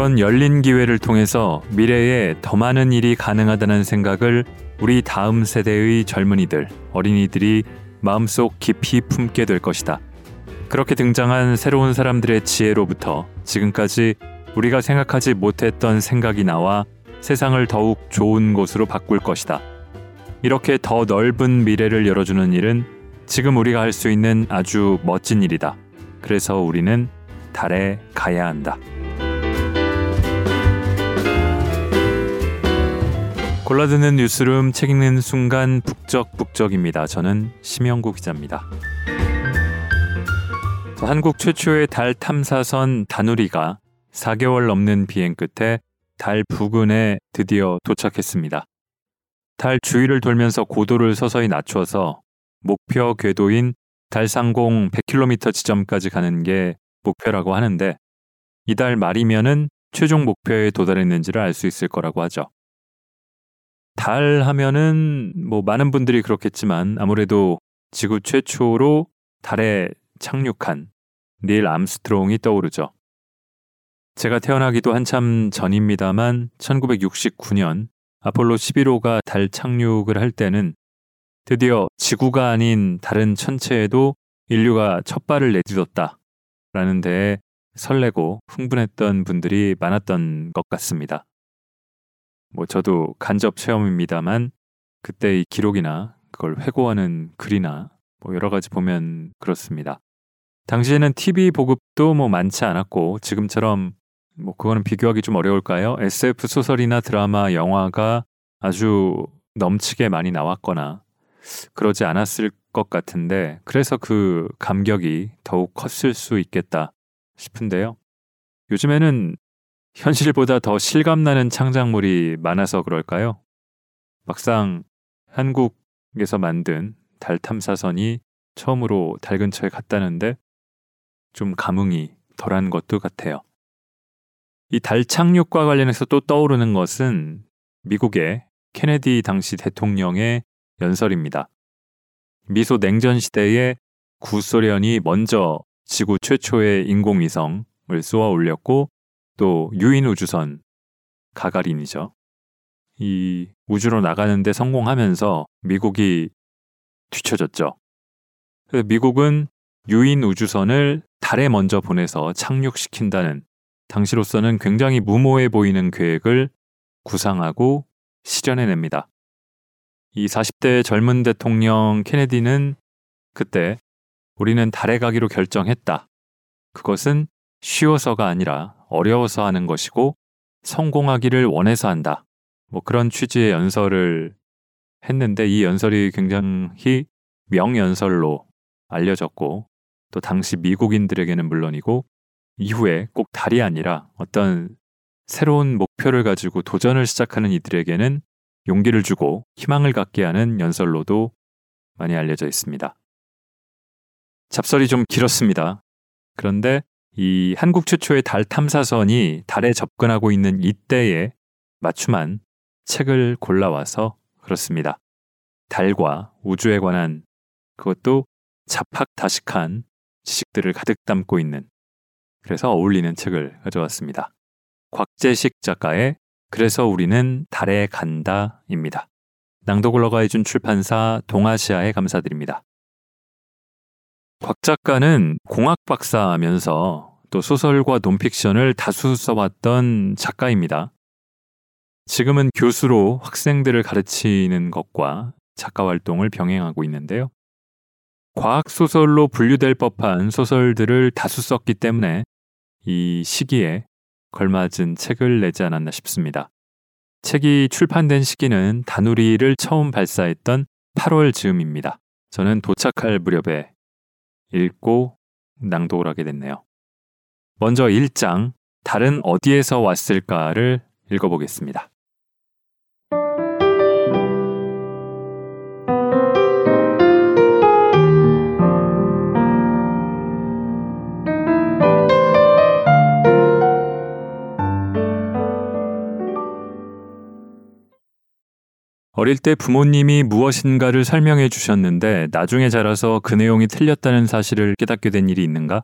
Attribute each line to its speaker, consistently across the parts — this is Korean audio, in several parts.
Speaker 1: 이런 열린 기회를 통해서 미래에 더 많은 일이 가능하다는 생각을 우리 다음 세대의 젊은이들, 어린이들이 마음속 깊이 품게 될 것이다. 그렇게 등장한 새로운 사람들의 지혜로부터 지금까지 우리가 생각하지 못했던 생각이 나와 세상을 더욱 좋은 곳으로 바꿀 것이다. 이렇게 더 넓은 미래를 열어주는 일은 지금 우리가 할 수 있는 아주 멋진 일이다. 그래서 우리는 달에 가야 한다. 골라드는 뉴스룸 책 읽는 순간 북적북적입니다. 저는 심영구 기자입니다. 한국 최초의 달 탐사선 다누리가 4개월 넘는 비행 끝에 달 부근에 드디어 도착했습니다. 달 주위를 돌면서 고도를 서서히 낮춰서 목표 궤도인 달 상공 100km 지점까지 가는 게 목표라고 하는데 이달 말이면은 최종 목표에 도달했는지를 알 수 있을 거라고 하죠. 달 하면은 뭐 많은 분들이 그렇겠지만 아무래도 지구 최초로 달에 착륙한 닐 암스트롱이 떠오르죠. 제가 태어나기도 한참 전입니다만 1969년 아폴로 11호가 달 착륙을 할 때는 드디어 지구가 아닌 다른 천체에도 인류가 첫 발을 내딛었다. 라는 데에 설레고 흥분했던 분들이 많았던 것 같습니다. 뭐 저도 간접 체험입니다만 그때 이 기록이나 그걸 회고하는 글이나 뭐 여러 가지 보면 그렇습니다. 당시에는 TV 보급도 뭐 많지 않았고 지금처럼 뭐 그거는 비교하기 좀 어려울까요? SF 소설이나 드라마, 영화가 아주 넘치게 많이 나왔거나 그러지 않았을 것 같은데 그래서 그 감격이 더욱 컸을 수 있겠다 싶은데요. 요즘에는 현실보다 더 실감나는 창작물이 많아서 그럴까요? 막상 한국에서 만든 달 탐사선이 처음으로 달 근처에 갔다는데 좀 감흥이 덜한 것도 같아요. 이 달 착륙과 관련해서 또 떠오르는 것은 미국의 케네디 당시 대통령의 연설입니다. 미소 냉전 시대에 구소련이 먼저 지구 최초의 인공위성을 쏘아 올렸고 또 유인 우주선 가가린이죠. 이 우주로 나가는데 성공하면서 미국이 뒤쳐졌죠. 미국은 유인 우주선을 달에 먼저 보내서 착륙시킨다는 당시로서는 굉장히 무모해 보이는 계획을 구상하고 실현해냅니다. 이 40대 젊은 대통령 케네디는 그때 우리는 달에 가기로 결정했다. 그것은 쉬워서가 아니라 어려워서 하는 것이고 성공하기를 원해서 한다. 뭐 그런 취지의 연설을 했는데 이 연설이 굉장히 명연설로 알려졌고 또 당시 미국인들에게는 물론이고 이후에 꼭 달이 아니라 어떤 새로운 목표를 가지고 도전을 시작하는 이들에게는 용기를 주고 희망을 갖게 하는 연설로도 많이 알려져 있습니다. 잡설이 좀 길었습니다. 그런데 이 한국 최초의 달 탐사선이 달에 접근하고 있는 이때에 맞춤한 책을 골라와서 그렇습니다. 달과 우주에 관한 그것도 자팍다식한 지식들을 가득 담고 있는 그래서 어울리는 책을 가져왔습니다. 곽재식 작가의 그래서 우리는 달에 간다입니다. 낭독을 허가해준 출판사 동아시아에 감사드립니다. 곽 작가는 공학 박사면서 또 소설과 논픽션을 다수 써왔던 작가입니다. 지금은 교수로 학생들을 가르치는 것과 작가 활동을 병행하고 있는데요. 과학 소설로 분류될 법한 소설들을 다수 썼기 때문에 이 시기에 걸맞은 책을 내지 않았나 싶습니다. 책이 출판된 시기는 다누리를 처음 발사했던 8월 즈음입니다. 저는 도착할 무렵에 읽고 낭독을 하게 됐네요. 먼저 1장, 달은 어디에서 왔을까를 읽어보겠습니다. 어릴 때 부모님이 무엇인가를 설명해 주셨는데 나중에 자라서 그 내용이 틀렸다는 사실을 깨닫게 된 일이 있는가?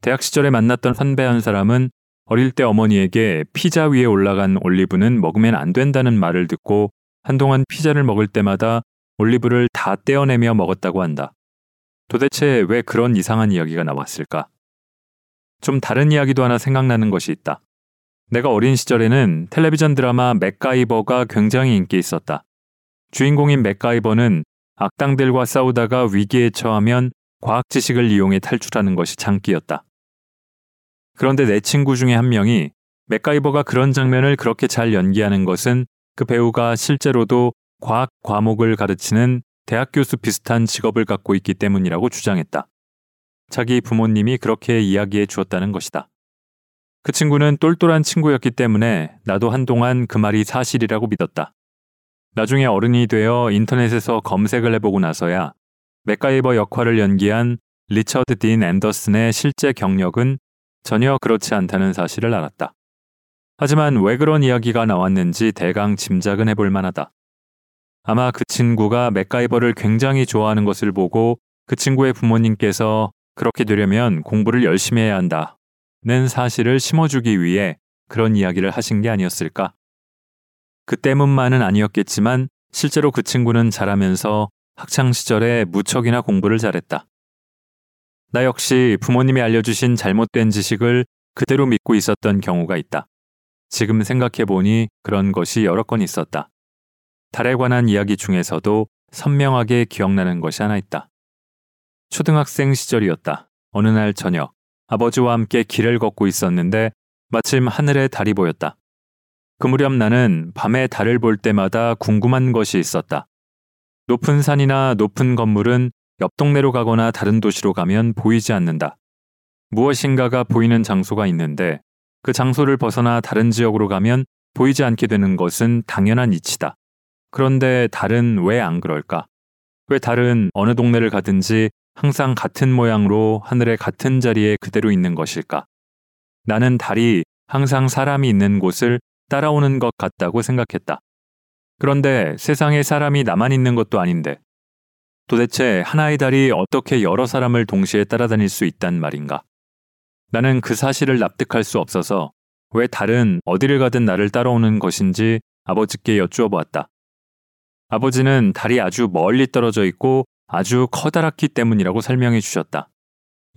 Speaker 1: 대학 시절에 만났던 선배 한 사람은 어릴 때 어머니에게 피자 위에 올라간 올리브는 먹으면 안 된다는 말을 듣고 한동안 피자를 먹을 때마다 올리브를 다 떼어내며 먹었다고 한다. 도대체 왜 그런 이상한 이야기가 나왔을까? 좀 다른 이야기도 하나 생각나는 것이 있다. 내가 어린 시절에는 텔레비전 드라마 맥가이버가 굉장히 인기 있었다. 주인공인 맥가이버는 악당들과 싸우다가 위기에 처하면 과학 지식을 이용해 탈출하는 것이 장기였다. 그런데 내 친구 중에 한 명이 맥가이버가 그런 장면을 그렇게 잘 연기하는 것은 그 배우가 실제로도 과학 과목을 가르치는 대학 교수 비슷한 직업을 갖고 있기 때문이라고 주장했다. 자기 부모님이 그렇게 이야기해 주었다는 것이다. 그 친구는 똘똘한 친구였기 때문에 나도 한동안 그 말이 사실이라고 믿었다. 나중에 어른이 되어 인터넷에서 검색을 해보고 나서야 맥가이버 역할을 연기한 리처드 딘 앤더슨의 실제 경력은 전혀 그렇지 않다는 사실을 알았다. 하지만 왜 그런 이야기가 나왔는지 대강 짐작은 해볼 만하다. 아마 그 친구가 맥가이버를 굉장히 좋아하는 것을 보고 그 친구의 부모님께서 그렇게 되려면 공부를 열심히 해야 한다 는 사실을 심어주기 위해 그런 이야기를 하신 게 아니었을까? 그 때문만은 아니었겠지만 실제로 그 친구는 자라면서 학창 시절에 무척이나 공부를 잘했다. 나 역시 부모님이 알려주신 잘못된 지식을 그대로 믿고 있었던 경우가 있다. 지금 생각해보니 그런 것이 여러 건 있었다. 달에 관한 이야기 중에서도 선명하게 기억나는 것이 하나 있다. 초등학생 시절이었다. 어느 날 저녁, 아버지와 함께 길을 걷고 있었는데 마침 하늘에 달이 보였다. 그 무렵 나는 밤에 달을 볼 때마다 궁금한 것이 있었다. 높은 산이나 높은 건물은 옆 동네로 가거나 다른 도시로 가면 보이지 않는다. 무엇인가가 보이는 장소가 있는데 그 장소를 벗어나 다른 지역으로 가면 보이지 않게 되는 것은 당연한 이치다. 그런데 달은 왜 안 그럴까? 왜 달은 어느 동네를 가든지 항상 같은 모양으로 하늘의 같은 자리에 그대로 있는 것일까? 나는 달이 항상 사람이 있는 곳을 따라오는 것 같다고 생각했다. 그런데 세상에 사람이 나만 있는 것도 아닌데 도대체 하나의 달이 어떻게 여러 사람을 동시에 따라다닐 수 있단 말인가? 나는 그 사실을 납득할 수 없어서 왜 달은 어디를 가든 나를 따라오는 것인지 아버지께 여쭈어 보았다. 아버지는 달이 아주 멀리 떨어져 있고 아주 커다랗기 때문이라고 설명해 주셨다.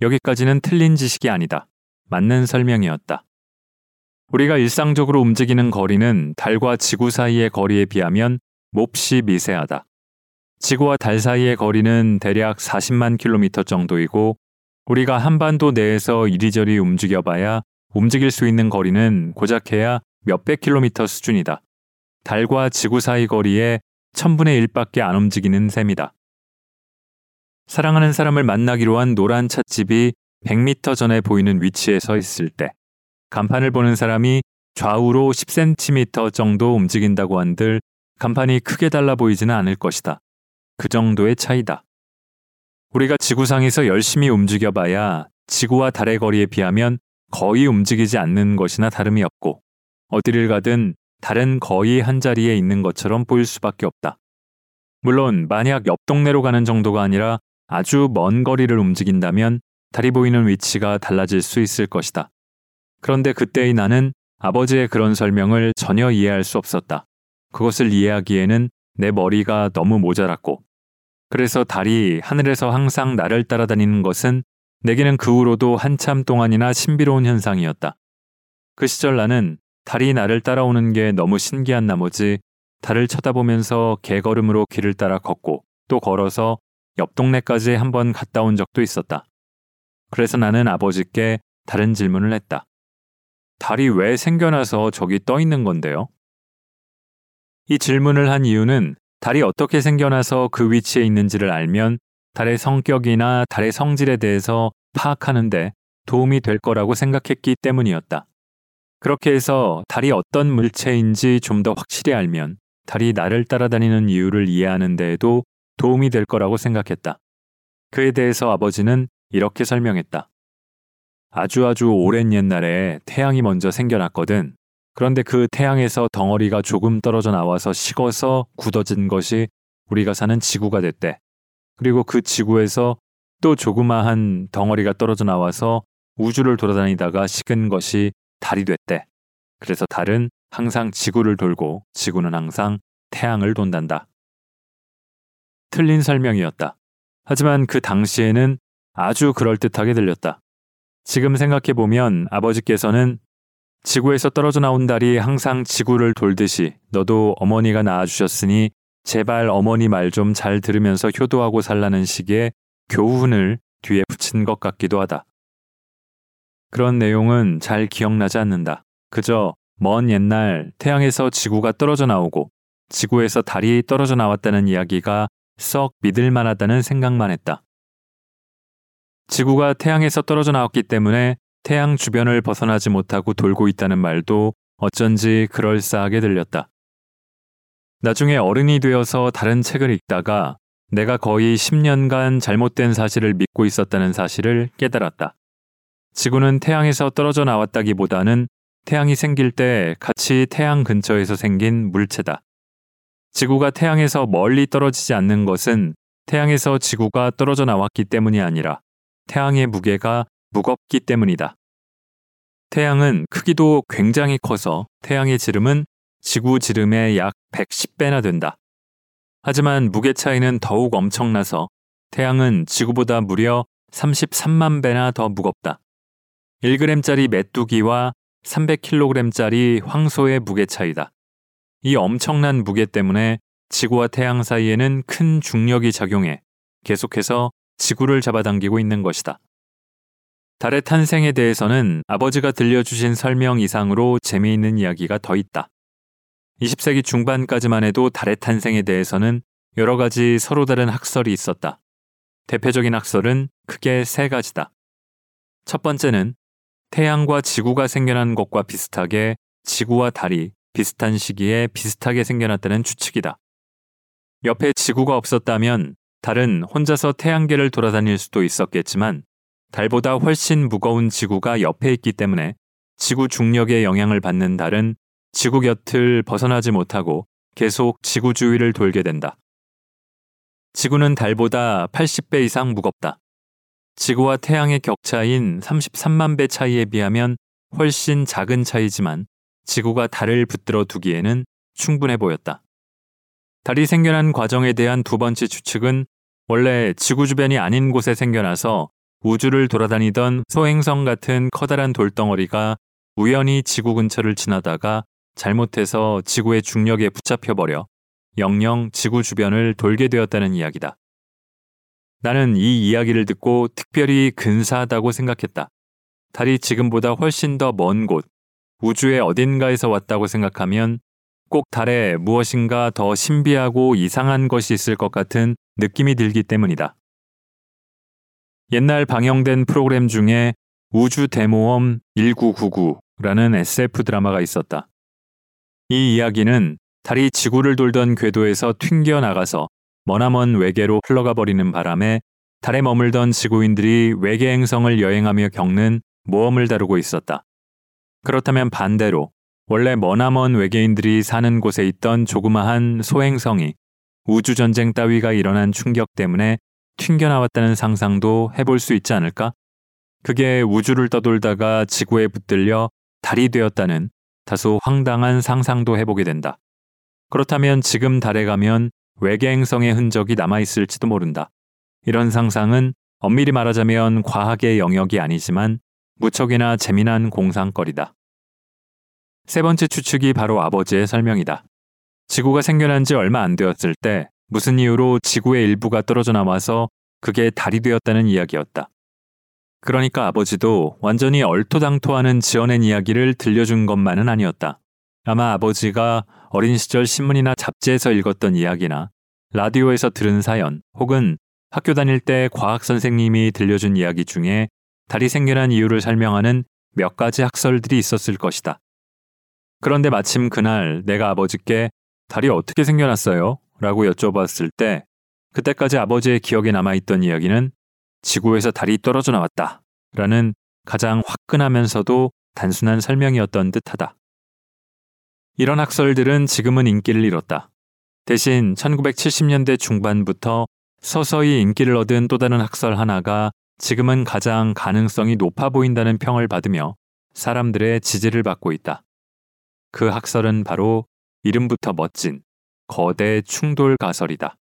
Speaker 1: 여기까지는 틀린 지식이 아니다. 맞는 설명이었다. 우리가 일상적으로 움직이는 거리는 달과 지구 사이의 거리에 비하면 몹시 미세하다. 지구와 달 사이의 거리는 대략 40만 킬로미터 정도이고 우리가 한반도 내에서 이리저리 움직여 봐야 움직일 수 있는 거리는 고작해야 몇백 킬로미터 수준이다. 달과 지구 사이 거리에 천분의 1밖에 안 움직이는 셈이다. 사랑하는 사람을 만나기로 한 노란 찻집이 100m 전에 보이는 위치에 서 있을 때 간판을 보는 사람이 좌우로 10cm 정도 움직인다고 한들 간판이 크게 달라 보이지는 않을 것이다. 그 정도의 차이다. 우리가 지구상에서 열심히 움직여봐야 지구와 달의 거리에 비하면 거의 움직이지 않는 것이나 다름이 없고 어디를 가든 달은 거의 한 자리에 있는 것처럼 보일 수밖에 없다. 물론 만약 옆 동네로 가는 정도가 아니라 아주 먼 거리를 움직인다면 달이 보이는 위치가 달라질 수 있을 것이다. 그런데 그때의 나는 아버지의 그런 설명을 전혀 이해할 수 없었다. 그것을 이해하기에는 내 머리가 너무 모자랐고, 그래서 달이 하늘에서 항상 나를 따라다니는 것은 내게는 그 후로도 한참 동안이나 신비로운 현상이었다. 그 시절 나는 달이 나를 따라오는 게 너무 신기한 나머지 달을 쳐다보면서 개걸음으로 길을 따라 걷고 또 걸어서 옆 동네까지 한번 갔다 온 적도 있었다. 그래서 나는 아버지께 다른 질문을 했다. 달이 왜 생겨나서 저기 떠 있는 건데요? 이 질문을 한 이유는 달이 어떻게 생겨나서 그 위치에 있는지를 알면 달의 성격이나 달의 성질에 대해서 파악하는데 도움이 될 거라고 생각했기 때문이었다. 그렇게 해서 달이 어떤 물체인지 좀 더 확실히 알면 달이 나를 따라다니는 이유를 이해하는 데에도 도움이 될 거라고 생각했다. 그에 대해서 아버지는 이렇게 설명했다. 아주 아주 오랜 옛날에 태양이 먼저 생겨났거든. 그런데 그 태양에서 덩어리가 조금 떨어져 나와서 식어서 굳어진 것이 우리가 사는 지구가 됐대. 그리고 그 지구에서 또 조그마한 덩어리가 떨어져 나와서 우주를 돌아다니다가 식은 것이 달이 됐대. 그래서 달은 항상 지구를 돌고 지구는 항상 태양을 돈단다. 틀린 설명이었다. 하지만 그 당시에는 아주 그럴듯하게 들렸다. 지금 생각해보면 아버지께서는 지구에서 떨어져 나온 달이 항상 지구를 돌듯이 너도 어머니가 낳아주셨으니 제발 어머니 말 좀 잘 들으면서 효도하고 살라는 식의 교훈을 뒤에 붙인 것 같기도 하다. 그런 내용은 잘 기억나지 않는다. 그저 먼 옛날 태양에서 지구가 떨어져 나오고 지구에서 달이 떨어져 나왔다는 이야기가 썩 믿을 만하다는 생각만 했다. 지구가 태양에서 떨어져 나왔기 때문에 태양 주변을 벗어나지 못하고 돌고 있다는 말도 어쩐지 그럴싸하게 들렸다. 나중에 어른이 되어서 다른 책을 읽다가 내가 거의 10년간 잘못된 사실을 믿고 있었다는 사실을 깨달았다. 지구는 태양에서 떨어져 나왔다기보다는 태양이 생길 때 같이 태양 근처에서 생긴 물체다. 지구가 태양에서 멀리 떨어지지 않는 것은 태양에서 지구가 떨어져 나왔기 때문이 아니라 태양의 무게가 무겁기 때문이다. 태양은 크기도 굉장히 커서 태양의 지름은 지구 지름의 약 110배나 된다. 하지만 무게 차이는 더욱 엄청나서 태양은 지구보다 무려 33만 배나 더 무겁다. 1g짜리 메뚜기와 300kg짜리 황소의 무게 차이다. 이 엄청난 무게 때문에 지구와 태양 사이에는 큰 중력이 작용해 계속해서 지구를 잡아당기고 있는 것이다. 달의 탄생에 대해서는 아버지가 들려주신 설명 이상으로 재미있는 이야기가 더 있다. 20세기 중반까지만 해도 달의 탄생에 대해서는 여러 가지 서로 다른 학설이 있었다. 대표적인 학설은 크게 세 가지다. 첫 번째는 태양과 지구가 생겨난 것과 비슷하게 지구와 달이 비슷한 시기에 비슷하게 생겨났다는 추측이다. 옆에 지구가 없었다면 달은 혼자서 태양계를 돌아다닐 수도 있었겠지만 달보다 훨씬 무거운 지구가 옆에 있기 때문에 지구 중력의 영향을 받는 달은 지구 곁을 벗어나지 못하고 계속 지구 주위를 돌게 된다. 지구는 달보다 80배 이상 무겁다. 지구와 태양의 격차인 33만 배 차이에 비하면 훨씬 작은 차이지만 지구가 달을 붙들어 두기에는 충분해 보였다. 달이 생겨난 과정에 대한 두 번째 추측은 원래 지구 주변이 아닌 곳에 생겨나서 우주를 돌아다니던 소행성 같은 커다란 돌덩어리가 우연히 지구 근처를 지나다가 잘못해서 지구의 중력에 붙잡혀 버려 영영 지구 주변을 돌게 되었다는 이야기다. 나는 이 이야기를 듣고 특별히 근사하다고 생각했다. 달이 지금보다 훨씬 더 먼 곳, 우주의 어딘가에서 왔다고 생각하면 꼭 달에 무엇인가 더 신비하고 이상한 것이 있을 것 같은 느낌이 들기 때문이다. 옛날 방영된 프로그램 중에 우주 대모험 1999라는 SF 드라마가 있었다. 이 이야기는 달이 지구를 돌던 궤도에서 튕겨 나가서 머나먼 외계로 흘러가 버리는 바람에 달에 머물던 지구인들이 외계 행성을 여행하며 겪는 모험을 다루고 있었다. 그렇다면 반대로 원래 머나먼 외계인들이 사는 곳에 있던 조그마한 소행성이 우주전쟁 따위가 일어난 충격 때문에 튕겨나왔다는 상상도 해볼 수 있지 않을까? 그게 우주를 떠돌다가 지구에 붙들려 달이 되었다는 다소 황당한 상상도 해보게 된다. 그렇다면 지금 달에 가면 외계 행성의 흔적이 남아있을지도 모른다. 이런 상상은 엄밀히 말하자면 과학의 영역이 아니지만 무척이나 재미난 공상거리다. 세 번째 추측이 바로 아버지의 설명이다. 지구가 생겨난 지 얼마 안 되었을 때 무슨 이유로 지구의 일부가 떨어져 나와서 그게 달이 되었다는 이야기였다. 그러니까 아버지도 완전히 얼토당토하는 지어낸 이야기를 들려준 것만은 아니었다. 아마 아버지가 어린 시절 신문이나 잡지에서 읽었던 이야기나 라디오에서 들은 사연 혹은 학교 다닐 때 과학 선생님이 들려준 이야기 중에 달이 생겨난 이유를 설명하는 몇 가지 학설들이 있었을 것이다. 그런데 마침 그날 내가 아버지께 달이 어떻게 생겨났어요? 라고 여쭤봤을 때 그때까지 아버지의 기억에 남아있던 이야기는 지구에서 달이 떨어져 나왔다. 라는 가장 화끈하면서도 단순한 설명이었던 듯하다. 이런 학설들은 지금은 인기를 잃었다. 대신 1970년대 중반부터 서서히 인기를 얻은 또 다른 학설 하나가 지금은 가장 가능성이 높아 보인다는 평을 받으며 사람들의 지지를 받고 있다. 그 학설은 바로 이름부터 멋진 거대 충돌 가설이다.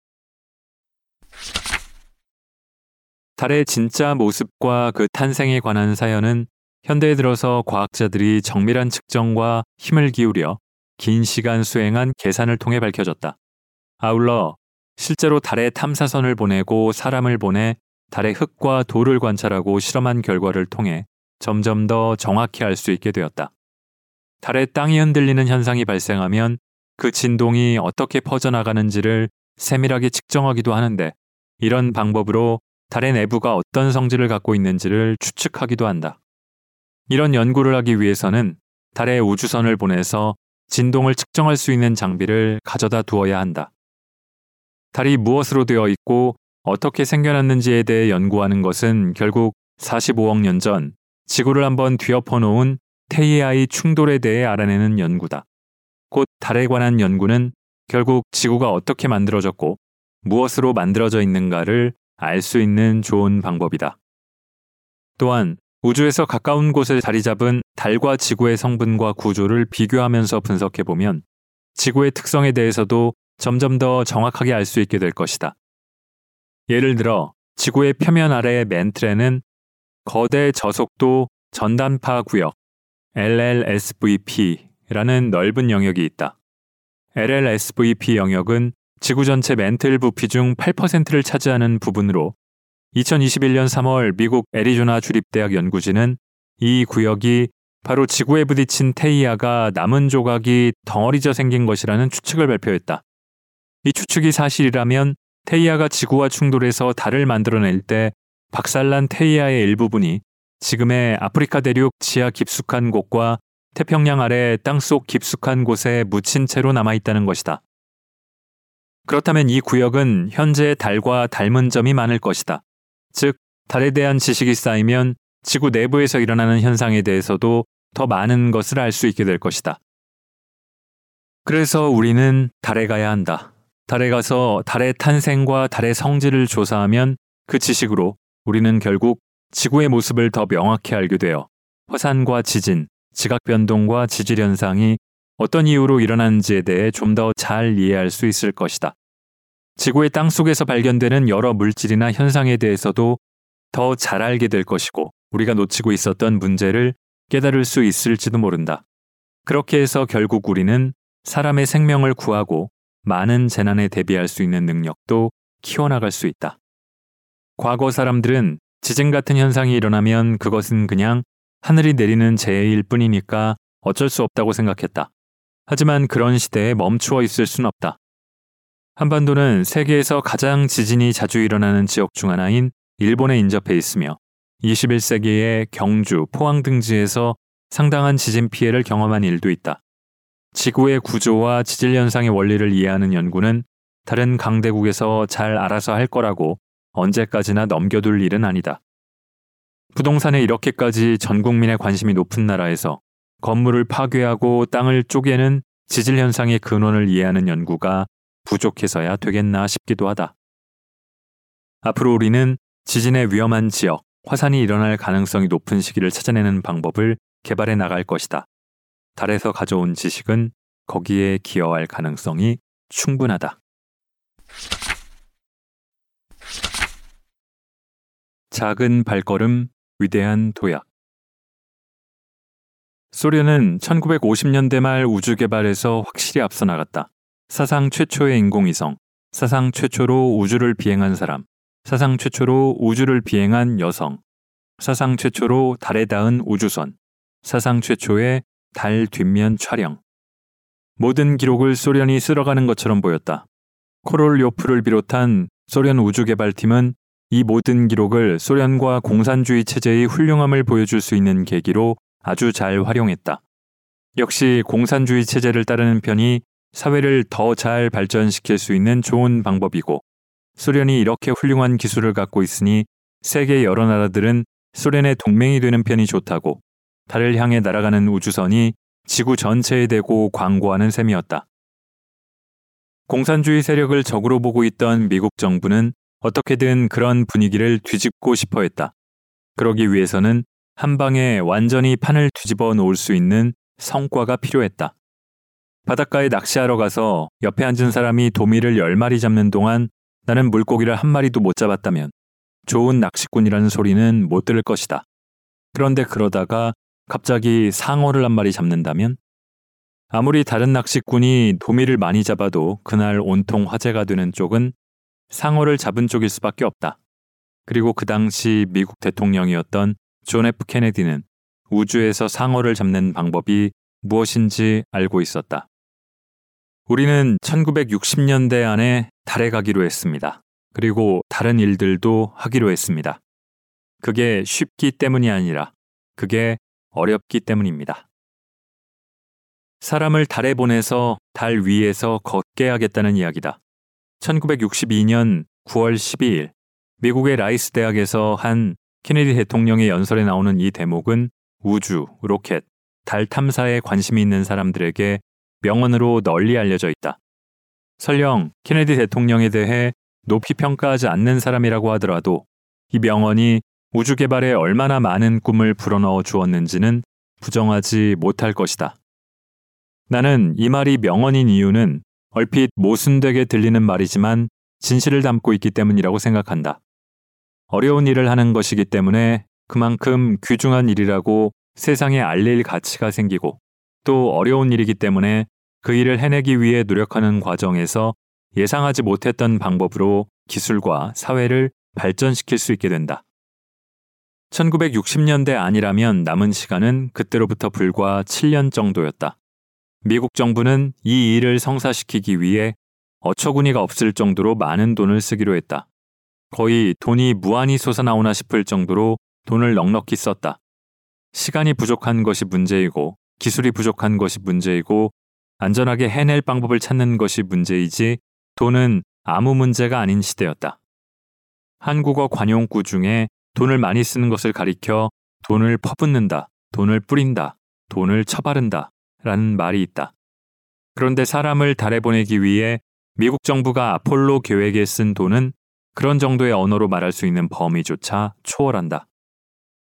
Speaker 1: 달의 진짜 모습과 그 탄생에 관한 사연은 현대에 들어서 과학자들이 정밀한 측정과 힘을 기울여 긴 시간 수행한 계산을 통해 밝혀졌다. 아울러 실제로 달에 탐사선을 보내고 사람을 보내 달의 흙과 돌을 관찰하고 실험한 결과를 통해 점점 더 정확히 알 수 있게 되었다. 달의 땅이 흔들리는 현상이 발생하면 그 진동이 어떻게 퍼져나가는지를 세밀하게 측정하기도 하는데 이런 방법으로 달의 내부가 어떤 성질을 갖고 있는지를 추측하기도 한다. 이런 연구를 하기 위해서는 달에 우주선을 보내서 진동을 측정할 수 있는 장비를 가져다 두어야 한다. 달이 무엇으로 되어 있고 어떻게 생겨났는지에 대해 연구하는 것은 결국 45억 년 전 지구를 한번 뒤엎어 놓은 태이아의 충돌에 대해 알아내는 연구다. 곧 달에 관한 연구는 결국 지구가 어떻게 만들어졌고 무엇으로 만들어져 있는가를 알 수 있는 좋은 방법이다. 또한 우주에서 가까운 곳에 자리 잡은 달과 지구의 성분과 구조를 비교하면서 분석해보면 지구의 특성에 대해서도 점점 더 정확하게 알 수 있게 될 것이다. 예를 들어 지구의 표면 아래의 멘틀에는 거대 저속도 전단파 구역 LLSVP라는 넓은 영역이 있다. LLSVP 영역은 지구 전체 멘틀 부피 중 8%를 차지하는 부분으로 2021년 3월 미국 애리조나 주립대학 연구진은 이 구역이 바로 지구에 부딪힌 테이아가 남은 조각이 덩어리져 생긴 것이라는 추측을 발표했다. 이 추측이 사실이라면 테이아가 지구와 충돌해서 달을 만들어낼 때 박살난 테이아의 일부분이 지금의 아프리카 대륙 지하 깊숙한 곳과 태평양 아래 땅속 깊숙한 곳에 묻힌 채로 남아있다는 것이다. 그렇다면 이 구역은 현재 달과 닮은 점이 많을 것이다. 즉, 달에 대한 지식이 쌓이면 지구 내부에서 일어나는 현상에 대해서도 더 많은 것을 알 수 있게 될 것이다. 그래서 우리는 달에 가야 한다. 달에 가서 달의 탄생과 달의 성질을 조사하면 그 지식으로 우리는 결국 지구의 모습을 더 명확히 알게 되어 화산과 지진, 지각 변동과 지질 현상이 어떤 이유로 일어나는지에 대해 좀 더 잘 이해할 수 있을 것이다. 지구의 땅 속에서 발견되는 여러 물질이나 현상에 대해서도 더 잘 알게 될 것이고 우리가 놓치고 있었던 문제를 깨달을 수 있을지도 모른다. 그렇게 해서 결국 우리는 사람의 생명을 구하고 많은 재난에 대비할 수 있는 능력도 키워나갈 수 있다. 과거 사람들은 지진 같은 현상이 일어나면 그것은 그냥 하늘이 내리는 재해일 뿐이니까 어쩔 수 없다고 생각했다. 하지만 그런 시대에 멈추어 있을 순 없다. 한반도는 세계에서 가장 지진이 자주 일어나는 지역 중 하나인 일본에 인접해 있으며 21세기의 경주, 포항 등지에서 상당한 지진 피해를 경험한 일도 있다. 지구의 구조와 지질 현상의 원리를 이해하는 연구는 다른 강대국에서 잘 알아서 할 거라고 언제까지나 넘겨둘 일은 아니다. 부동산에 이렇게까지 전 국민의 관심이 높은 나라에서 건물을 파괴하고 땅을 쪼개는 지질 현상의 근원을 이해하는 연구가 부족해서야 되겠나 싶기도 하다. 앞으로 우리는 지진의 위험한 지역, 화산이 일어날 가능성이 높은 시기를 찾아내는 방법을 개발해 나갈 것이다. 달에서 가져온 지식은 거기에 기여할 가능성이 충분하다. 작은 발걸음, 위대한 도약. 소련은 1950년대 말 우주 개발에서 확실히 앞서 나갔다. 사상 최초의 인공위성, 사상 최초로 우주를 비행한 사람, 사상 최초로 우주를 비행한 여성, 사상 최초로 달에 닿은 우주선, 사상 최초의 달 뒷면 촬영. 모든 기록을 소련이 쓸어가는 것처럼 보였다. 코롤요프를 비롯한 소련 우주개발팀은 이 모든 기록을 소련과 공산주의 체제의 훌륭함을 보여줄 수 있는 계기로 아주 잘 활용했다. 역시 공산주의 체제를 따르는 편이 사회를 더 잘 발전시킬 수 있는 좋은 방법이고 소련이 이렇게 훌륭한 기술을 갖고 있으니 세계 여러 나라들은 소련의 동맹이 되는 편이 좋다고 달을 향해 날아가는 우주선이 지구 전체에 대고 광고하는 셈이었다. 공산주의 세력을 적으로 보고 있던 미국 정부는 어떻게든 그런 분위기를 뒤집고 싶어 했다. 그러기 위해서는 한 방에 완전히 판을 뒤집어 놓을 수 있는 성과가 필요했다. 바닷가에 낚시하러 가서 옆에 앉은 사람이 도미를 10마리 잡는 동안 나는 물고기를 한 마리도 못 잡았다면 좋은 낚시꾼이라는 소리는 못 들을 것이다. 그런데 그러다가 갑자기 상어를 한 마리 잡는다면 아무리 다른 낚시꾼이 도미를 많이 잡아도 그날 온통 화제가 되는 쪽은 상어를 잡은 쪽일 수밖에 없다. 그리고 그 당시 미국 대통령이었던 존 F 케네디는 우주에서 상어를 잡는 방법이 무엇인지 알고 있었다. 우리는 1960년대 안에 달에 가기로 했습니다. 그리고 다른 일들도 하기로 했습니다. 그게 쉽기 때문이 아니라 그게 어렵기 때문입니다. 사람을 달에 보내서 달 위에서 걷게 하겠다는 이야기다. 1962년 9월 12일 미국의 라이스 대학에서 한 케네디 대통령의 연설에 나오는 이 대목은 우주, 로켓, 달 탐사에 관심이 있는 사람들에게 명언으로 널리 알려져 있다. 설령 케네디 대통령에 대해 높이 평가하지 않는 사람이라고 하더라도 이 명언이 우주 개발에 얼마나 많은 꿈을 불어넣어 주었는지는 부정하지 못할 것이다. 나는 이 말이 명언인 이유는 얼핏 모순되게 들리는 말이지만 진실을 담고 있기 때문이라고 생각한다. 어려운 일을 하는 것이기 때문에 그만큼 귀중한 일이라고 세상에 알릴 가치가 생기고 또 어려운 일이기 때문에 그 일을 해내기 위해 노력하는 과정에서 예상하지 못했던 방법으로 기술과 사회를 발전시킬 수 있게 된다. 1960년대 아니라면 남은 시간은 그때로부터 불과 7년 정도였다. 미국 정부는 이 일을 성사시키기 위해 어처구니가 없을 정도로 많은 돈을 쓰기로 했다. 거의 돈이 무한히 솟아나오나 싶을 정도로 돈을 넉넉히 썼다. 시간이 부족한 것이 문제이고 기술이 부족한 것이 문제이고 안전하게 해낼 방법을 찾는 것이 문제이지 돈은 아무 문제가 아닌 시대였다. 한국어 관용구 중에 돈을 많이 쓰는 것을 가리켜 돈을 퍼붓는다, 돈을 뿌린다, 돈을 처바른다 라는 말이 있다. 그런데 사람을 달에 보내기 위해 미국 정부가 아폴로 계획에 쓴 돈은 그런 정도의 언어로 말할 수 있는 범위조차 초월한다.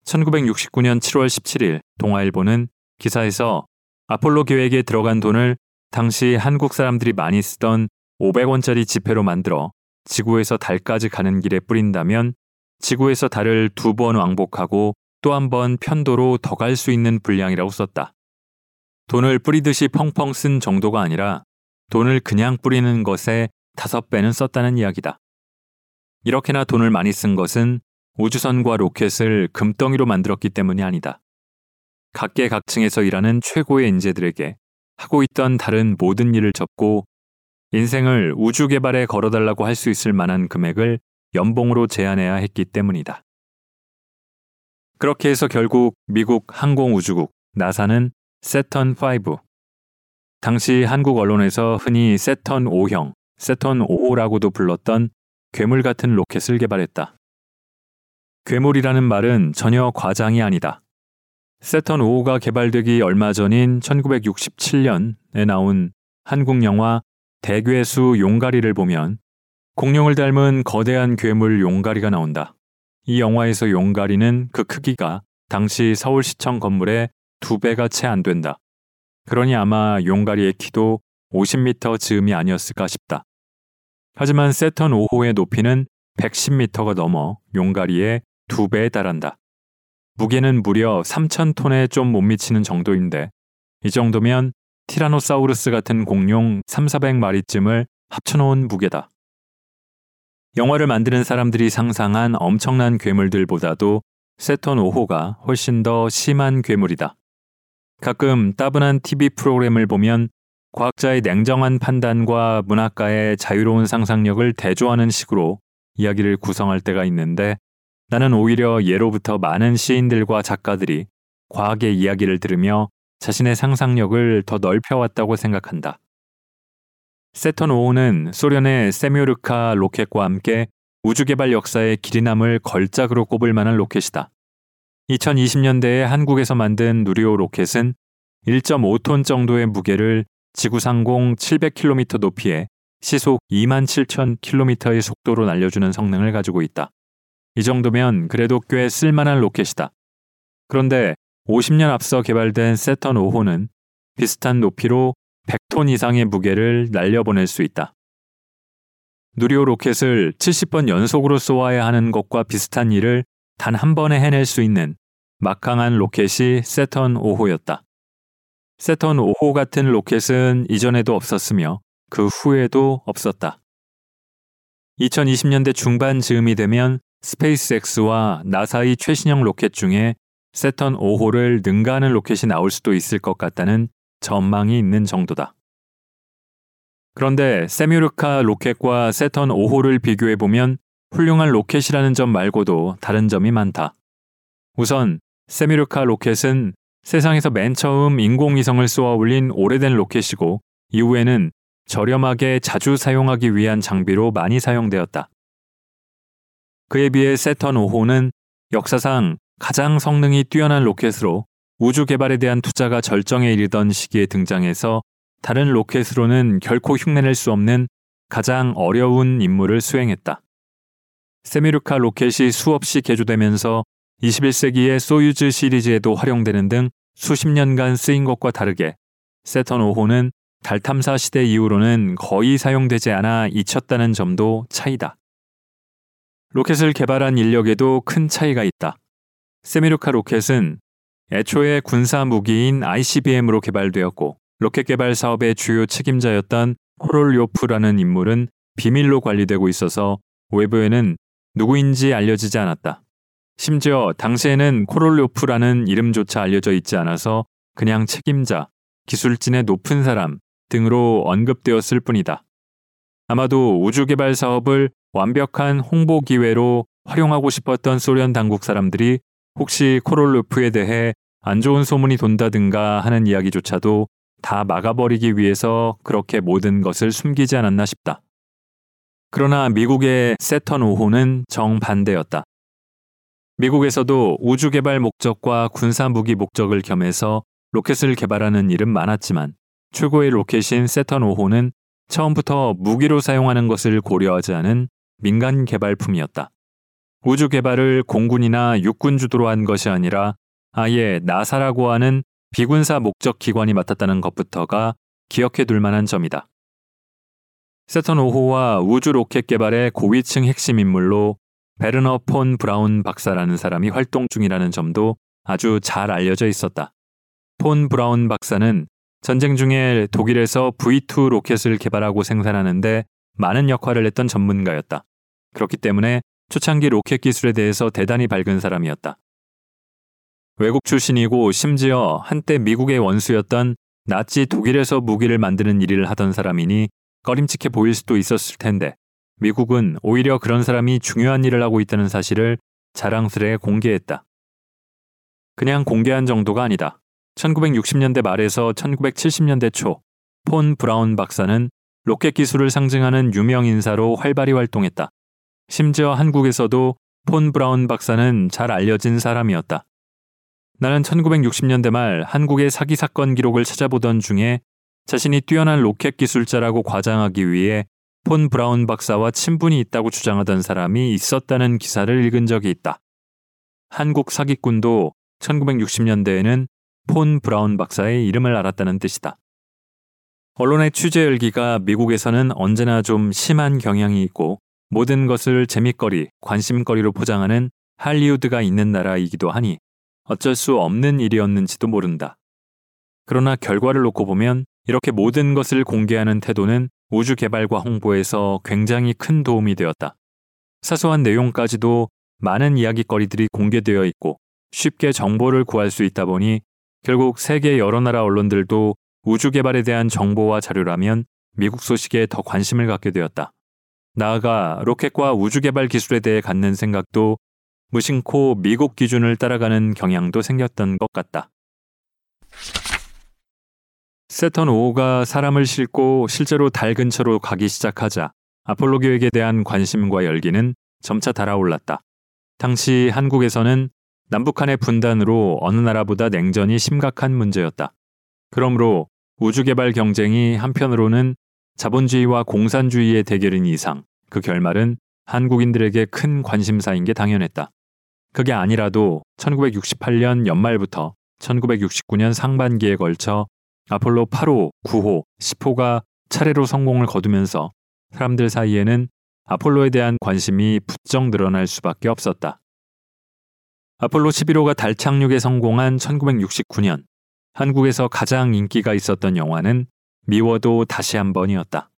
Speaker 1: 1969년 7월 17일 동아일보는 기사에서 아폴로 계획에 들어간 돈을 당시 한국 사람들이 많이 쓰던 500원짜리 지폐로 만들어 지구에서 달까지 가는 길에 뿌린다면 지구에서 달을 두 번 왕복하고 또 한 번 편도로 더 갈 수 있는 분량이라고 썼다. 돈을 뿌리듯이 펑펑 쓴 정도가 아니라 돈을 그냥 뿌리는 것에 다섯 배는 썼다는 이야기다. 이렇게나 돈을 많이 쓴 것은 우주선과 로켓을 금덩이로 만들었기 때문이 아니다. 각계각층에서 일하는 최고의 인재들에게 하고 있던 다른 모든 일을 접고 인생을 우주 개발에 걸어달라고 할 수 있을 만한 금액을 연봉으로 제한해야 했기 때문이다. 그렇게 해서 결국 미국 항공우주국 나사는 세턴 5 당시 한국 언론에서 흔히 세턴 5형, 세턴 5호라고도 불렀던 괴물 같은 로켓을 개발했다. 괴물이라는 말은 전혀 과장이 아니다. 세턴 5호가 개발되기 얼마 전인 1967년에 나온 한국 영화 대괴수 용가리를 보면 공룡을 닮은 거대한 괴물 용가리가 나온다. 이 영화에서 용가리는 그 크기가 당시 서울시청 건물의 두 배가 채 안 된다. 그러니 아마 용가리의 키도 50m 즈음이 아니었을까 싶다. 하지만 세턴 5호의 높이는 110m가 넘어 용가리의 두 배에 달한다. 무게는 무려 3,000톤에 좀 못 미치는 정도인데 이 정도면 티라노사우루스 같은 공룡 3, 400마리쯤을 합쳐놓은 무게다. 영화를 만드는 사람들이 상상한 엄청난 괴물들보다도 세턴 5호가 훨씬 더 심한 괴물이다. 가끔 따분한 TV 프로그램을 보면 과학자의 냉정한 판단과 문학가의 자유로운 상상력을 대조하는 식으로 이야기를 구성할 때가 있는데 나는 오히려 예로부터 많은 시인들과 작가들이 과학의 이야기를 들으며 자신의 상상력을 더 넓혀왔다고 생각한다. 세턴 5호는 소련의 세뮤르카 로켓과 함께 우주개발 역사의 길이 남을 걸작으로 꼽을 만한 로켓이다. 2020년대에 한국에서 만든 누리호 로켓은 1.5톤 정도의 무게를 지구 상공 700km 높이에 시속 27,000km의 속도로 날려주는 성능을 가지고 있다. 이 정도면 그래도 꽤 쓸만한 로켓이다. 그런데 50년 앞서 개발된 세턴 5호는 비슷한 높이로 100톤 이상의 무게를 날려보낼 수 있다. 누리호 로켓을 70번 연속으로 쏘아야 하는 것과 비슷한 일을 단 한 번에 해낼 수 있는 막강한 로켓이 새턴 5호였다. 새턴 5호 같은 로켓은 이전에도 없었으며 그 후에도 없었다. 2020년대 중반 즈음이 되면 스페이스X와 나사의 최신형 로켓 중에 새턴 5호를 능가하는 로켓이 나올 수도 있을 것 같다는 전망이 있는 정도다. 그런데 세묘르카 로켓과 새턴 5호를 비교해 보면 훌륭한 로켓이라는 점 말고도 다른 점이 많다. 우선 세묘르카 로켓은 세상에서 맨 처음 인공위성을 쏘아 올린 오래된 로켓이고 이후에는 저렴하게 자주 사용하기 위한 장비로 많이 사용되었다. 그에 비해 새턴 5호는 역사상 가장 성능이 뛰어난 로켓으로 우주 개발에 대한 투자가 절정에 이르던 시기에 등장해서 다른 로켓으로는 결코 흉내낼 수 없는 가장 어려운 임무를 수행했다. 세묘르카 로켓이 수없이 개조되면서 21세기의 소유즈 시리즈에도 활용되는 등 수십 년간 쓰인 것과 다르게 새턴 5호는 달 탐사 시대 이후로는 거의 사용되지 않아 잊혔다는 점도 차이다. 로켓을 개발한 인력에도 큰 차이가 있다. 세묘르카 로켓은 애초에 군사 무기인 ICBM으로 개발되었고 로켓 개발 사업의 주요 책임자였던 코롤료프라는 인물은 비밀로 관리되고 있어서 외부에는 누구인지 알려지지 않았다. 심지어 당시에는 코롤요프라는 이름조차 알려져 있지 않아서 그냥 책임자, 기술진의 높은 사람 등으로 언급되었을 뿐이다. 아마도 우주 개발 사업을 완벽한 홍보 기회로 활용하고 싶었던 소련 당국 사람들이 혹시 코롤로프에 대해 안 좋은 소문이 돈다든가 하는 이야기조차도 다 막아버리기 위해서 그렇게 모든 것을 숨기지 않았나 싶다. 그러나 미국의 새턴 5호는 정반대였다. 미국에서도 우주 개발 목적과 군사 무기 목적을 겸해서 로켓을 개발하는 일은 많았지만 최고의 로켓인 새턴 5호는 처음부터 무기로 사용하는 것을 고려하지 않은 민간 개발품이었다. 우주 개발을 공군이나 육군 주도로 한 것이 아니라 아예 나사라고 하는 비군사 목적 기관이 맡았다는 것부터가 기억해 둘 만한 점이다. 새턴 5호와 우주 로켓 개발의 고위층 핵심 인물로 베르너 폰 브라운 박사라는 사람이 활동 중이라는 점도 아주 잘 알려져 있었다. 폰 브라운 박사는 전쟁 중에 독일에서 V2 로켓을 개발하고 생산하는데 많은 역할을 했던 전문가였다. 그렇기 때문에 초창기 로켓 기술에 대해서 대단히 밝은 사람이었다. 외국 출신이고 심지어 한때 미국의 원수였던 나치 독일에서 무기를 만드는 일을 하던 사람이니 꺼림칙해 보일 수도 있었을 텐데 미국은 오히려 그런 사람이 중요한 일을 하고 있다는 사실을 자랑스레 공개했다. 그냥 공개한 정도가 아니다. 1960년대 말에서 1970년대 초, 폰 브라운 박사는 로켓 기술을 상징하는 유명 인사로 활발히 활동했다. 심지어 한국에서도 폰 브라운 박사는 잘 알려진 사람이었다. 나는 1960년대 말 한국의 사기 사건 기록을 찾아보던 중에 자신이 뛰어난 로켓 기술자라고 과장하기 위해 폰 브라운 박사와 친분이 있다고 주장하던 사람이 있었다는 기사를 읽은 적이 있다. 한국 사기꾼도 1960년대에는 폰 브라운 박사의 이름을 알았다는 뜻이다. 언론의 취재 열기가 미국에서는 언제나 좀 심한 경향이 있고 모든 것을 재밌거리, 관심거리로 포장하는 할리우드가 있는 나라이기도 하니 어쩔 수 없는 일이었는지도 모른다. 그러나 결과를 놓고 보면 이렇게 모든 것을 공개하는 태도는 우주 개발과 홍보에서 굉장히 큰 도움이 되었다. 사소한 내용까지도 많은 이야기거리들이 공개되어 있고 쉽게 정보를 구할 수 있다 보니 결국 세계 여러 나라 언론들도 우주 개발에 대한 정보와 자료라면 미국 소식에 더 관심을 갖게 되었다. 나아가 로켓과 우주 개발 기술에 대해 갖는 생각도 무심코 미국 기준을 따라가는 경향도 생겼던 것 같다. 세턴 5호가 사람을 싣고 실제로 달 근처로 가기 시작하자 아폴로 계획에 대한 관심과 열기는 점차 달아올랐다. 당시 한국에서는 남북한의 분단으로 어느 나라보다 냉전이 심각한 문제였다. 그러므로 우주개발 경쟁이 한편으로는 자본주의와 공산주의의 대결인 이상 그 결말은 한국인들에게 큰 관심사인 게 당연했다. 그게 아니라도 1968년 연말부터 1969년 상반기에 걸쳐 아폴로 8호, 9호, 10호가 차례로 성공을 거두면서 사람들 사이에는 아폴로에 대한 관심이 부쩍 늘어날 수밖에 없었다. 아폴로 11호가 달 착륙에 성공한 1969년 한국에서 가장 인기가 있었던 영화는 미워도 다시 한 번이었다.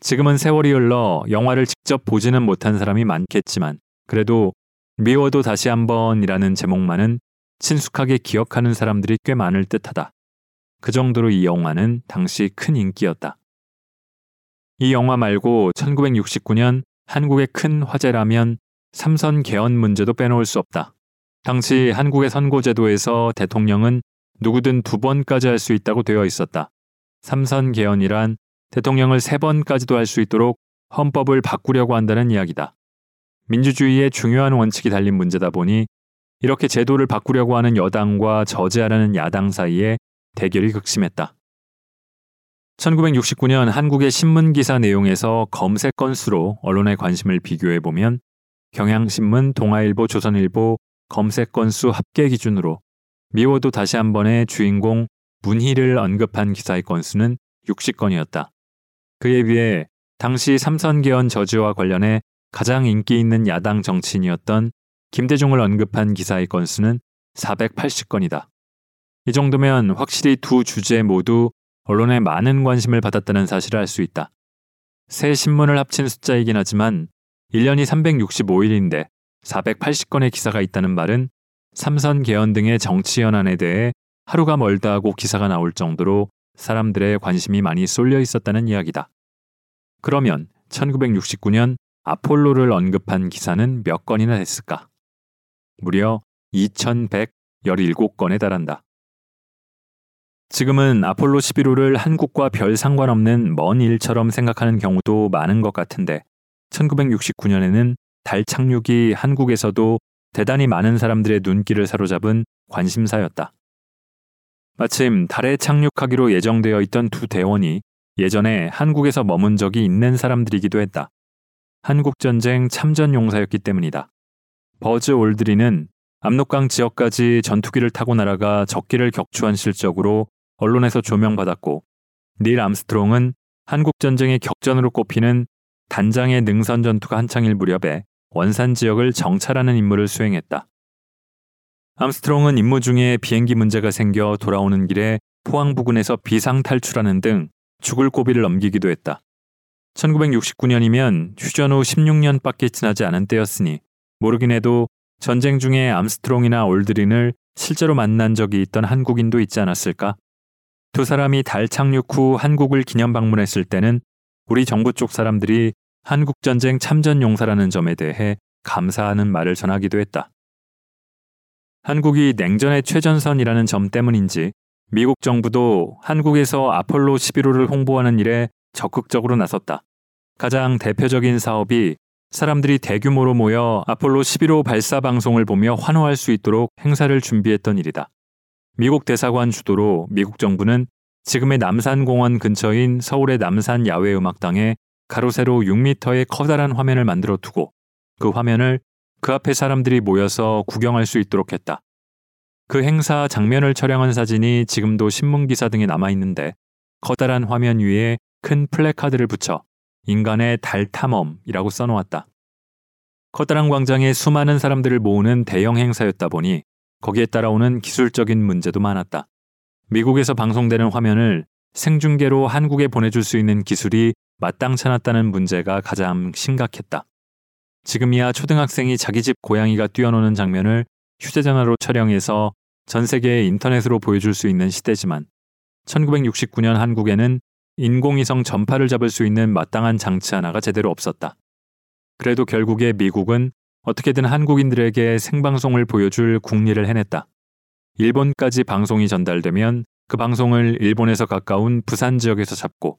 Speaker 1: 지금은 세월이 흘러 영화를 직접 보지는 못한 사람이 많겠지만 그래도 미워도 다시 한 번이라는 제목만은 친숙하게 기억하는 사람들이 꽤 많을 듯하다. 그 정도로 이 영화는 당시 큰 인기였다. 이 영화 말고 1969년 한국의 큰 화제라면 삼선 개헌 문제도 빼놓을 수 없다. 당시 한국의 선거제도에서 대통령은 누구든 두 번까지 할 수 있다고 되어 있었다. 삼선 개헌이란 대통령을 세 번까지도 할 수 있도록 헌법을 바꾸려고 한다는 이야기다. 민주주의의 중요한 원칙이 달린 문제다 보니 이렇게 제도를 바꾸려고 하는 여당과 저지하라는 야당 사이에 대결이 극심했다. 1969년 한국의 신문 기사 내용에서 검색 건수로 언론의 관심을 비교해 보면 경향신문, 동아일보, 조선일보 검색 건수 합계 기준으로 미워도 다시 한 번의 주인공 문희를 언급한 기사의 건수는 60건이었다. 그에 비해 당시 삼선개헌 저지와 관련해 가장 인기 있는 야당 정치인이었던 김대중을 언급한 기사의 건수는 480건이다. 이 정도면 확실히 두 주제 모두 언론에 많은 관심을 받았다는 사실을 알 수 있다. 새 신문을 합친 숫자이긴 하지만 1년이 365일인데 480건의 기사가 있다는 말은 삼선 개헌 등의 정치 현안에 대해 하루가 멀다 하고 기사가 나올 정도로 사람들의 관심이 많이 쏠려 있었다는 이야기다. 그러면 1969년 아폴로를 언급한 기사는 몇 건이나 됐을까? 무려 2117건에 달한다. 지금은 아폴로 11호를 한국과 별 상관없는 먼 일처럼 생각하는 경우도 많은 것 같은데 1969년에는 달 착륙이 한국에서도 대단히 많은 사람들의 눈길을 사로잡은 관심사였다. 마침 달에 착륙하기로 예정되어 있던 두 대원이 예전에 한국에서 머문 적이 있는 사람들이기도 했다. 한국전쟁 참전 용사였기 때문이다. 버즈 올드리는 압록강 지역까지 전투기를 타고 날아가 적기를 격추한 실적으로 언론에서 조명받았고 닐 암스트롱은 한국전쟁의 격전으로 꼽히는 단장의 능선 전투가 한창일 무렵에 원산 지역을 정찰하는 임무를 수행했다. 암스트롱은 임무 중에 비행기 문제가 생겨 돌아오는 길에 포항 부근에서 비상 탈출하는 등 죽을 고비를 넘기기도 했다. 1969년이면 휴전 후 16년밖에 지나지 않은 때였으니 모르긴 해도 전쟁 중에 암스트롱이나 올드린을 실제로 만난 적이 있던 한국인도 있지 않았을까? 두 사람이 달 착륙 후 한국을 기념 방문했을 때는 우리 정부 쪽 사람들이 한국전쟁 참전 용사라는 점에 대해 감사하는 말을 전하기도 했다. 한국이 냉전의 최전선이라는 점 때문인지 미국 정부도 한국에서 아폴로 11호를 홍보하는 일에 적극적으로 나섰다. 가장 대표적인 사업이 사람들이 대규모로 모여 아폴로 11호 발사 방송을 보며 환호할 수 있도록 행사를 준비했던 일이다. 미국 대사관 주도로 미국 정부는 지금의 남산공원 근처인 서울의 남산 야외음악당에 가로 세로 6m의 커다란 화면을 만들어 두고 그 화면을 그 앞에 사람들이 모여서 구경할 수 있도록 했다. 그 행사 장면을 촬영한 사진이 지금도 신문기사 등에 남아 있는데 커다란 화면 위에 큰 플래카드를 붙여 인간의 달 탐험이라고 써놓았다. 커다란 광장에 수많은 사람들을 모으는 대형 행사였다 보니 거기에 따라오는 기술적인 문제도 많았다. 미국에서 방송되는 화면을 생중계로 한국에 보내줄 수 있는 기술이 마땅찮았다는 문제가 가장 심각했다. 지금이야 초등학생이 자기 집 고양이가 뛰어노는 장면을 휴대전화로 촬영해서 전 세계에 인터넷으로 보여줄 수 있는 시대지만 1969년 한국에는 인공위성 전파를 잡을 수 있는 마땅한 장치 하나가 제대로 없었다. 그래도 결국에 미국은 어떻게든 한국인들에게 생방송을 보여줄 국리를 해냈다. 일본까지 방송이 전달되면 그 방송을 일본에서 가까운 부산 지역에서 잡고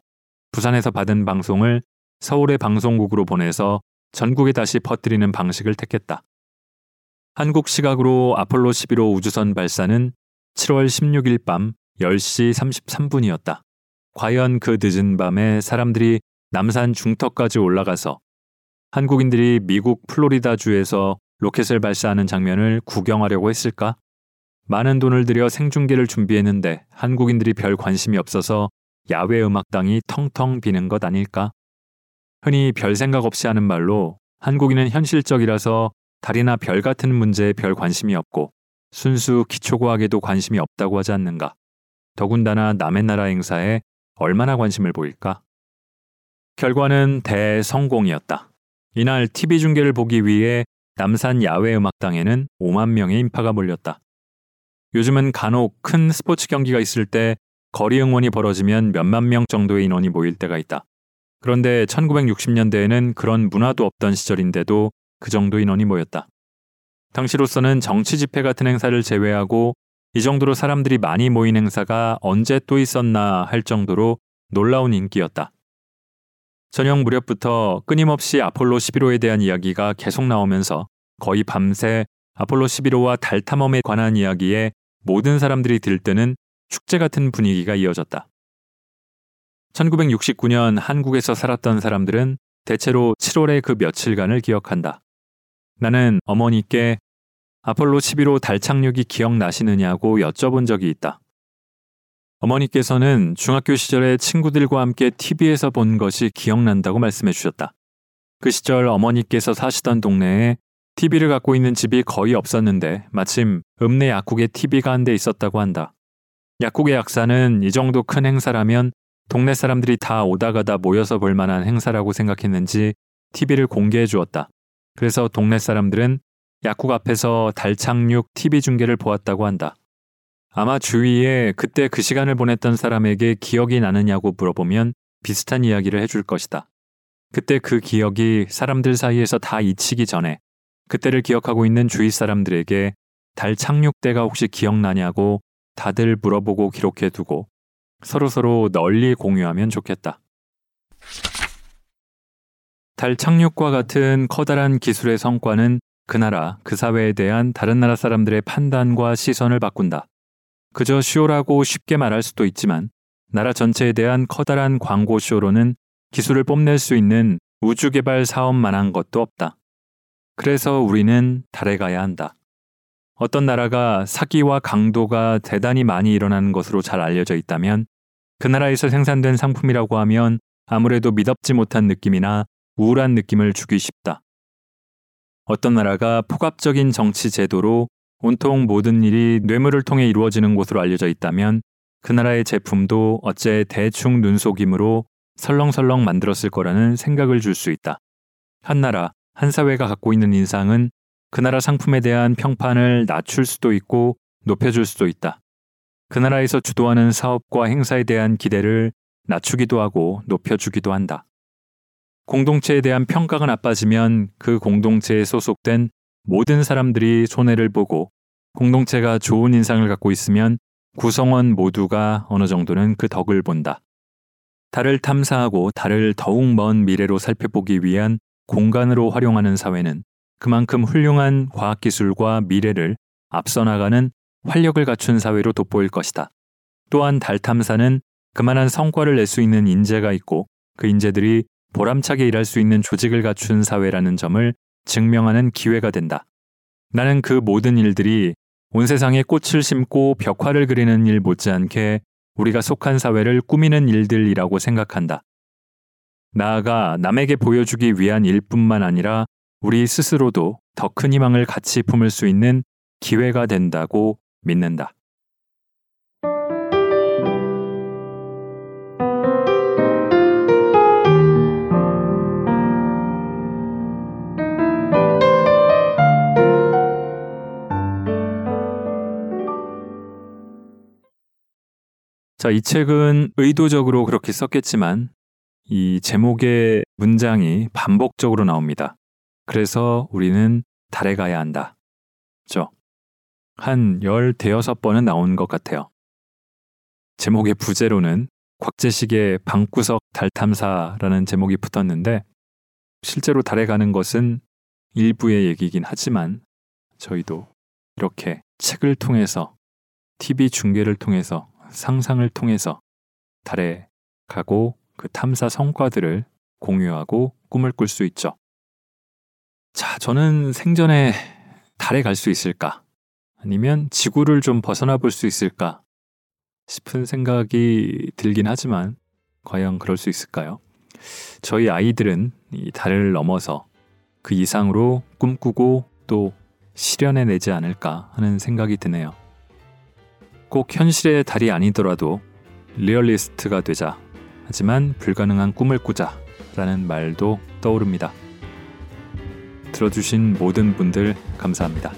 Speaker 1: 부산에서 받은 방송을 서울의 방송국으로 보내서 전국에 다시 퍼뜨리는 방식을 택했다. 한국 시각으로 아폴로 11호 우주선 발사는 7월 16일 밤 10시 33분이었다. 과연 그 늦은 밤에 사람들이 남산 중턱까지 올라가서 한국인들이 미국 플로리다주에서 로켓을 발사하는 장면을 구경하려고 했을까? 많은 돈을 들여 생중계를 준비했는데 한국인들이 별 관심이 없어서 야외 음악당이 텅텅 비는 것 아닐까? 흔히 별 생각 없이 하는 말로 한국인은 현실적이라서 달이나 별 같은 문제에 별 관심이 없고 순수 기초과학에도 관심이 없다고 하지 않는가? 더군다나 남의 나라 행사에 얼마나 관심을 보일까? 결과는 대성공이었다. 이날 TV 중계를 보기 위해 남산 야외 음악당에는 5만 명의 인파가 몰렸다. 요즘은 간혹 큰 스포츠 경기가 있을 때 거리 응원이 벌어지면 몇만 명 정도의 인원이 모일 때가 있다. 그런데 1960년대에는 그런 문화도 없던 시절인데도 그 정도 인원이 모였다. 당시로서는 정치 집회 같은 행사를 제외하고 이 정도로 사람들이 많이 모인 행사가 언제 또 있었나 할 정도로 놀라운 인기였다. 저녁 무렵부터 끊임없이 아폴로 11호에 대한 이야기가 계속 나오면서 거의 밤새 아폴로 11호와 달 탐험에 관한 이야기에 모든 사람들이 들뜨는 축제 같은 분위기가 이어졌다. 1969년 한국에서 살았던 사람들은 대체로 7월의 그 며칠간을 기억한다. 나는 어머니께 아폴로 11호 달 착륙이 기억나시느냐고 여쭤본 적이 있다. 어머니께서는 중학교 시절에 친구들과 함께 TV에서 본 것이 기억난다고 말씀해 주셨다. 그 시절 어머니께서 사시던 동네에 TV를 갖고 있는 집이 거의 없었는데 마침 읍내 약국에 TV가 한 대 있었다고 한다. 약국의 약사는 이 정도 큰 행사라면 동네 사람들이 다 오다 가다 모여서 볼 만한 행사라고 생각했는지 TV를 공개해 주었다. 그래서 동네 사람들은 약국 앞에서 달 착륙 TV 중계를 보았다고 한다. 아마 주위에 그때 그 시간을 보냈던 사람에게 기억이 나느냐고 물어보면 비슷한 이야기를 해줄 것이다. 그때 그 기억이 사람들 사이에서 다 잊히기 전에 그때를 기억하고 있는 주위 사람들에게 달 착륙 때가 혹시 기억나냐고 다들 물어보고 기록해 두고 서로서로 널리 공유하면 좋겠다. 달 착륙과 같은 커다란 기술의 성과는 그 나라, 그 사회에 대한 다른 나라 사람들의 판단과 시선을 바꾼다. 그저 쇼라고 쉽게 말할 수도 있지만 나라 전체에 대한 커다란 광고 쇼로는 기술을 뽐낼 수 있는 우주 개발 사업만한 것도 없다. 그래서 우리는 달에 가야 한다. 어떤 나라가 사기와 강도가 대단히 많이 일어나는 것으로 잘 알려져 있다면 그 나라에서 생산된 상품이라고 하면 아무래도 믿업지 못한 느낌이나 우울한 느낌을 주기 쉽다. 어떤 나라가 폭압적인 정치 제도로 온통 모든 일이 뇌물을 통해 이루어지는 곳으로 알려져 있다면 그 나라의 제품도 어째 대충 눈속임으로 설렁설렁 만들었을 거라는 생각을 줄 수 있다. 한 나라, 한 사회가 갖고 있는 인상은 그 나라 상품에 대한 평판을 낮출 수도 있고 높여줄 수도 있다. 그 나라에서 주도하는 사업과 행사에 대한 기대를 낮추기도 하고 높여주기도 한다. 공동체에 대한 평가가 나빠지면 그 공동체에 소속된 모든 사람들이 손해를 보고 공동체가 좋은 인상을 갖고 있으면 구성원 모두가 어느 정도는 그 덕을 본다. 달을 탐사하고 달을 더욱 먼 미래로 살펴보기 위한 공간으로 활용하는 사회는 그만큼 훌륭한 과학기술과 미래를 앞서 나가는 활력을 갖춘 사회로 돋보일 것이다. 또한 달 탐사는 그만한 성과를 낼 수 있는 인재가 있고 그 인재들이 보람차게 일할 수 있는 조직을 갖춘 사회라는 점을 증명하는 기회가 된다. 나는 그 모든 일들이 온 세상에 꽃을 심고 벽화를 그리는 일 못지않게 우리가 속한 사회를 꾸미는 일들이라고 생각한다. 나아가 남에게 보여주기 위한 일뿐만 아니라 우리 스스로도 더 큰 희망을 같이 품을 수 있는 기회가 된다고 믿는다. 자, 이 책은 의도적으로 그렇게 썼겠지만 이 제목의 문장이 반복적으로 나옵니다. 그래서 우리는 달에 가야 한다. 죠. 한 열 대여섯 번은 나온 것 같아요. 제목의 부제로는 곽재식의 방구석 달 탐사라는 제목이 붙었는데 실제로 달에 가는 것은 일부의 얘기이긴 하지만 저희도 이렇게 책을 통해서 TV 중계를 통해서 상상을 통해서 달에 가고 그 탐사 성과들을 공유하고 꿈을 꿀 수 있죠. 자, 저는 생전에 달에 갈 수 있을까? 아니면 지구를 좀 벗어나 볼 수 있을까? 싶은 생각이 들긴 하지만 과연 그럴 수 있을까요? 저희 아이들은 이 달을 넘어서 그 이상으로 꿈꾸고 또 실현해내지 않을까 하는 생각이 드네요. 꼭 현실의 달이 아니더라도 리얼리스트가 되자. 하지만 불가능한 꿈을 꾸자. 라는 말도 떠오릅니다. 들어주신 모든 분들 감사합니다.